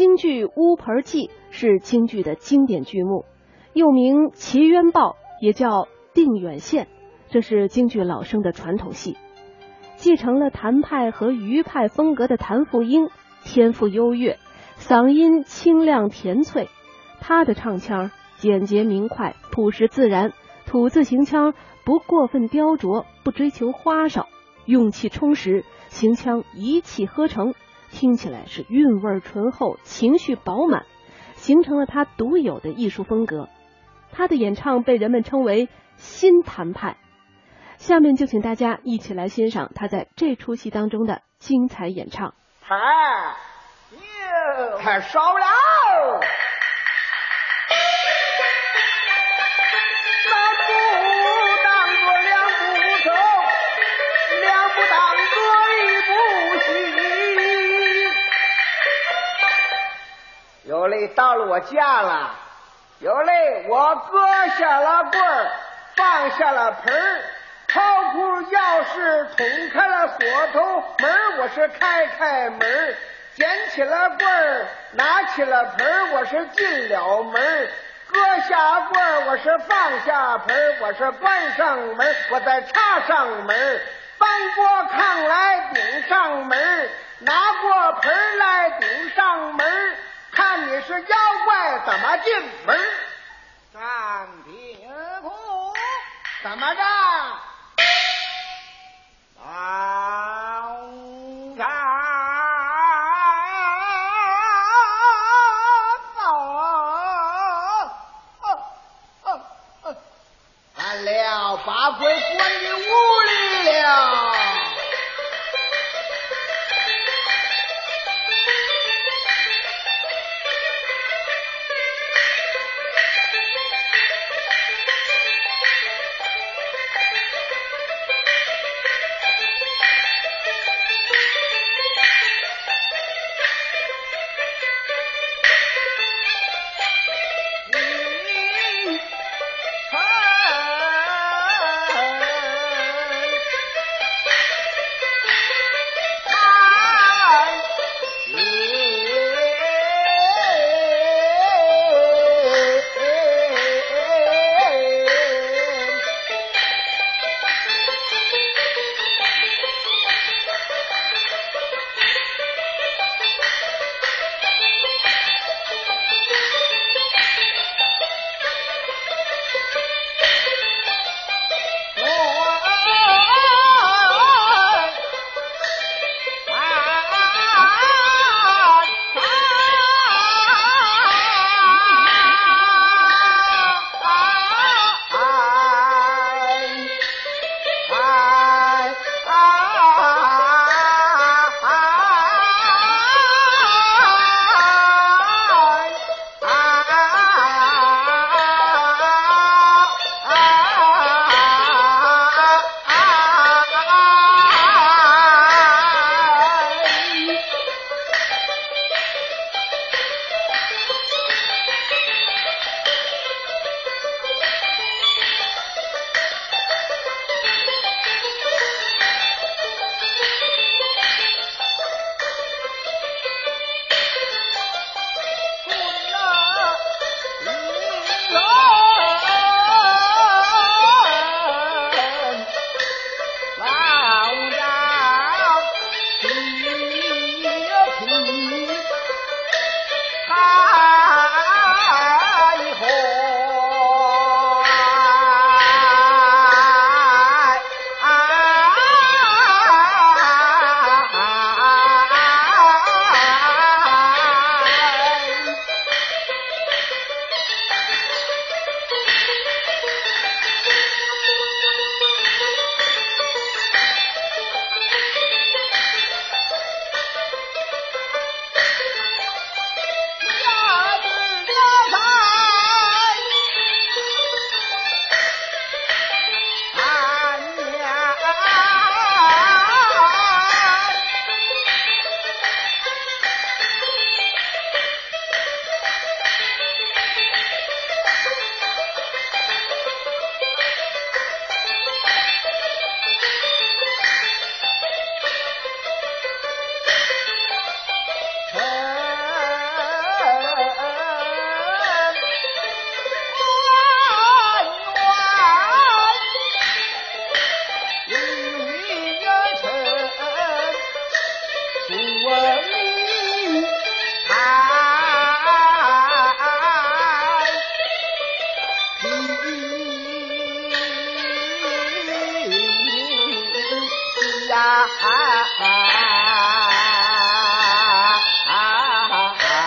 京剧《乌盆记》是京剧的经典剧目，又名《齐冤报》，也叫《定远县》，这是京剧老生的传统戏。继承了谭派和余派风格的谭富英，天赋优越，嗓音清亮甜脆。他的唱腔简洁明快、朴实自然，吐字行腔不过分雕琢，不追求花哨，用气充实，行腔一气呵成。听起来是韵味醇厚，情绪饱满，形成了他独有的艺术风格。他的演唱被人们称为新谈派。下面就请大家一起来欣赏他在这出戏当中的精彩演唱。太哟，太少了。到了我家了。有嘞，我搁下了棍儿，放下了盆儿，掏出钥匙，捅开了锁头门。我是开开门，捡起了棍儿，拿起了盆儿。我是进了门儿，割下棍儿，我是放下盆儿。我是关上门，我再插上门儿，搬过炕来顶上门，拿过盆儿来顶上门。看你是妖怪怎么进门？暂停步，怎么着？当家完了，把鬼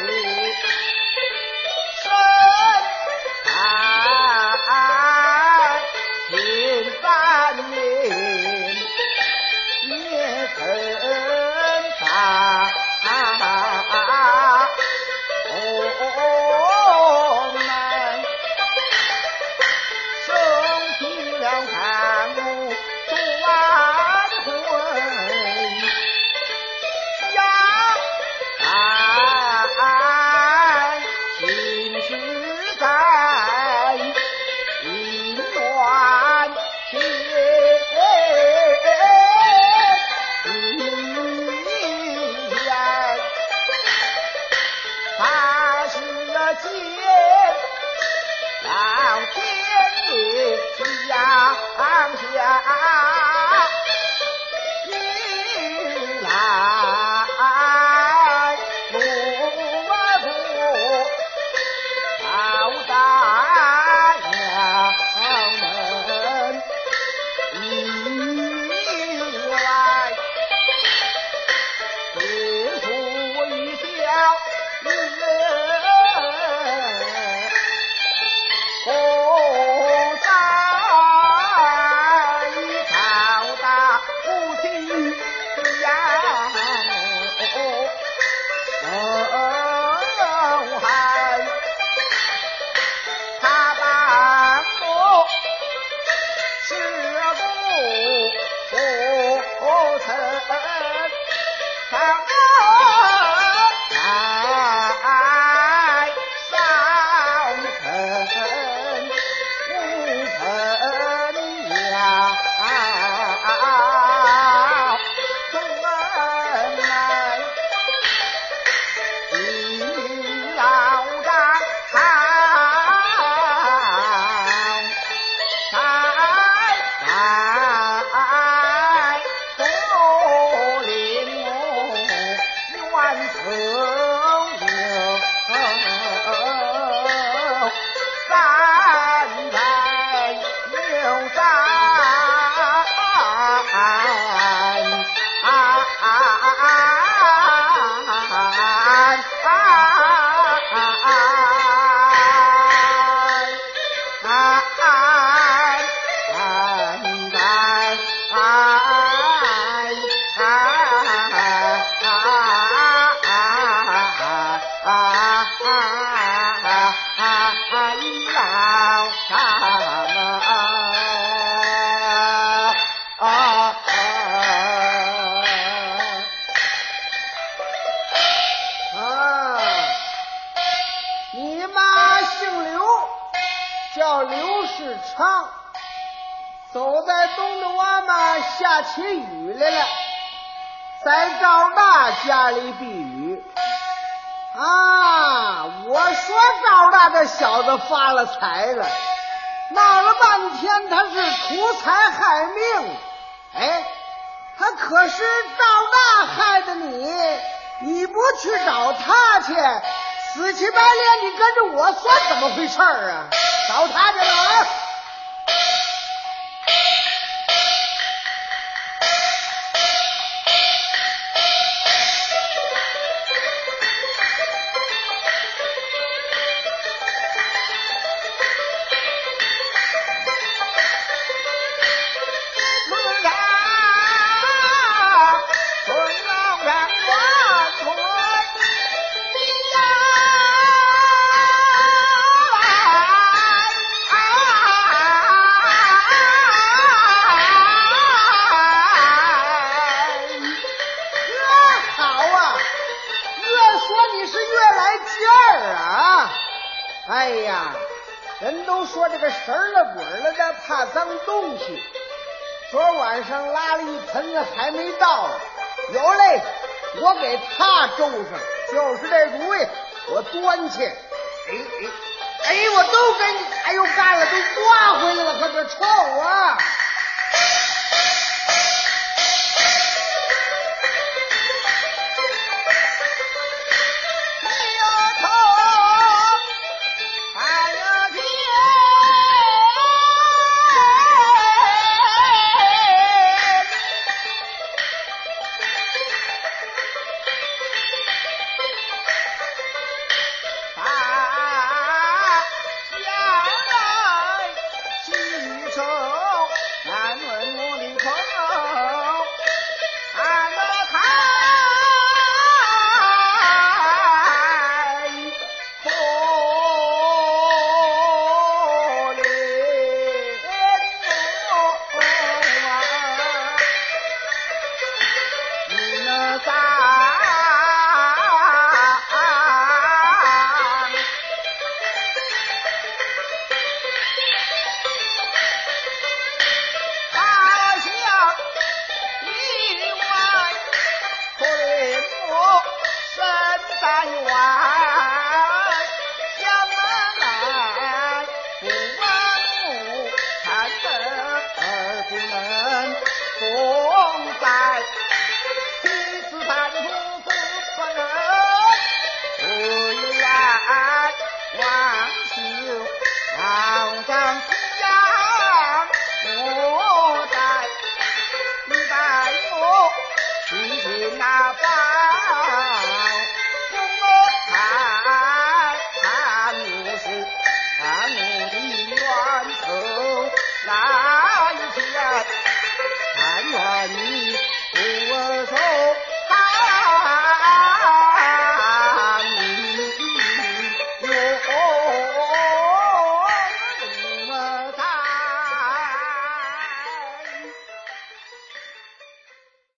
Ooh. 见老天爷降下。不世昌，走在东东湾嘛，下起雨来了，在赵大家里避雨。啊，我说赵大这小子发了财了，闹了半天他是图财害命，哎，他可是赵大害的你，你不去找他去，死乞白赖你跟着我算怎么回事啊？找他去了啊！说这个神了鬼了的，怕脏东西。昨晚上拉了一盆子还没到，有嘞，我给他周上，就是这主意，我端去。哎哎哎，我都给你，哎呦，干了都刮回来了，可这臭啊！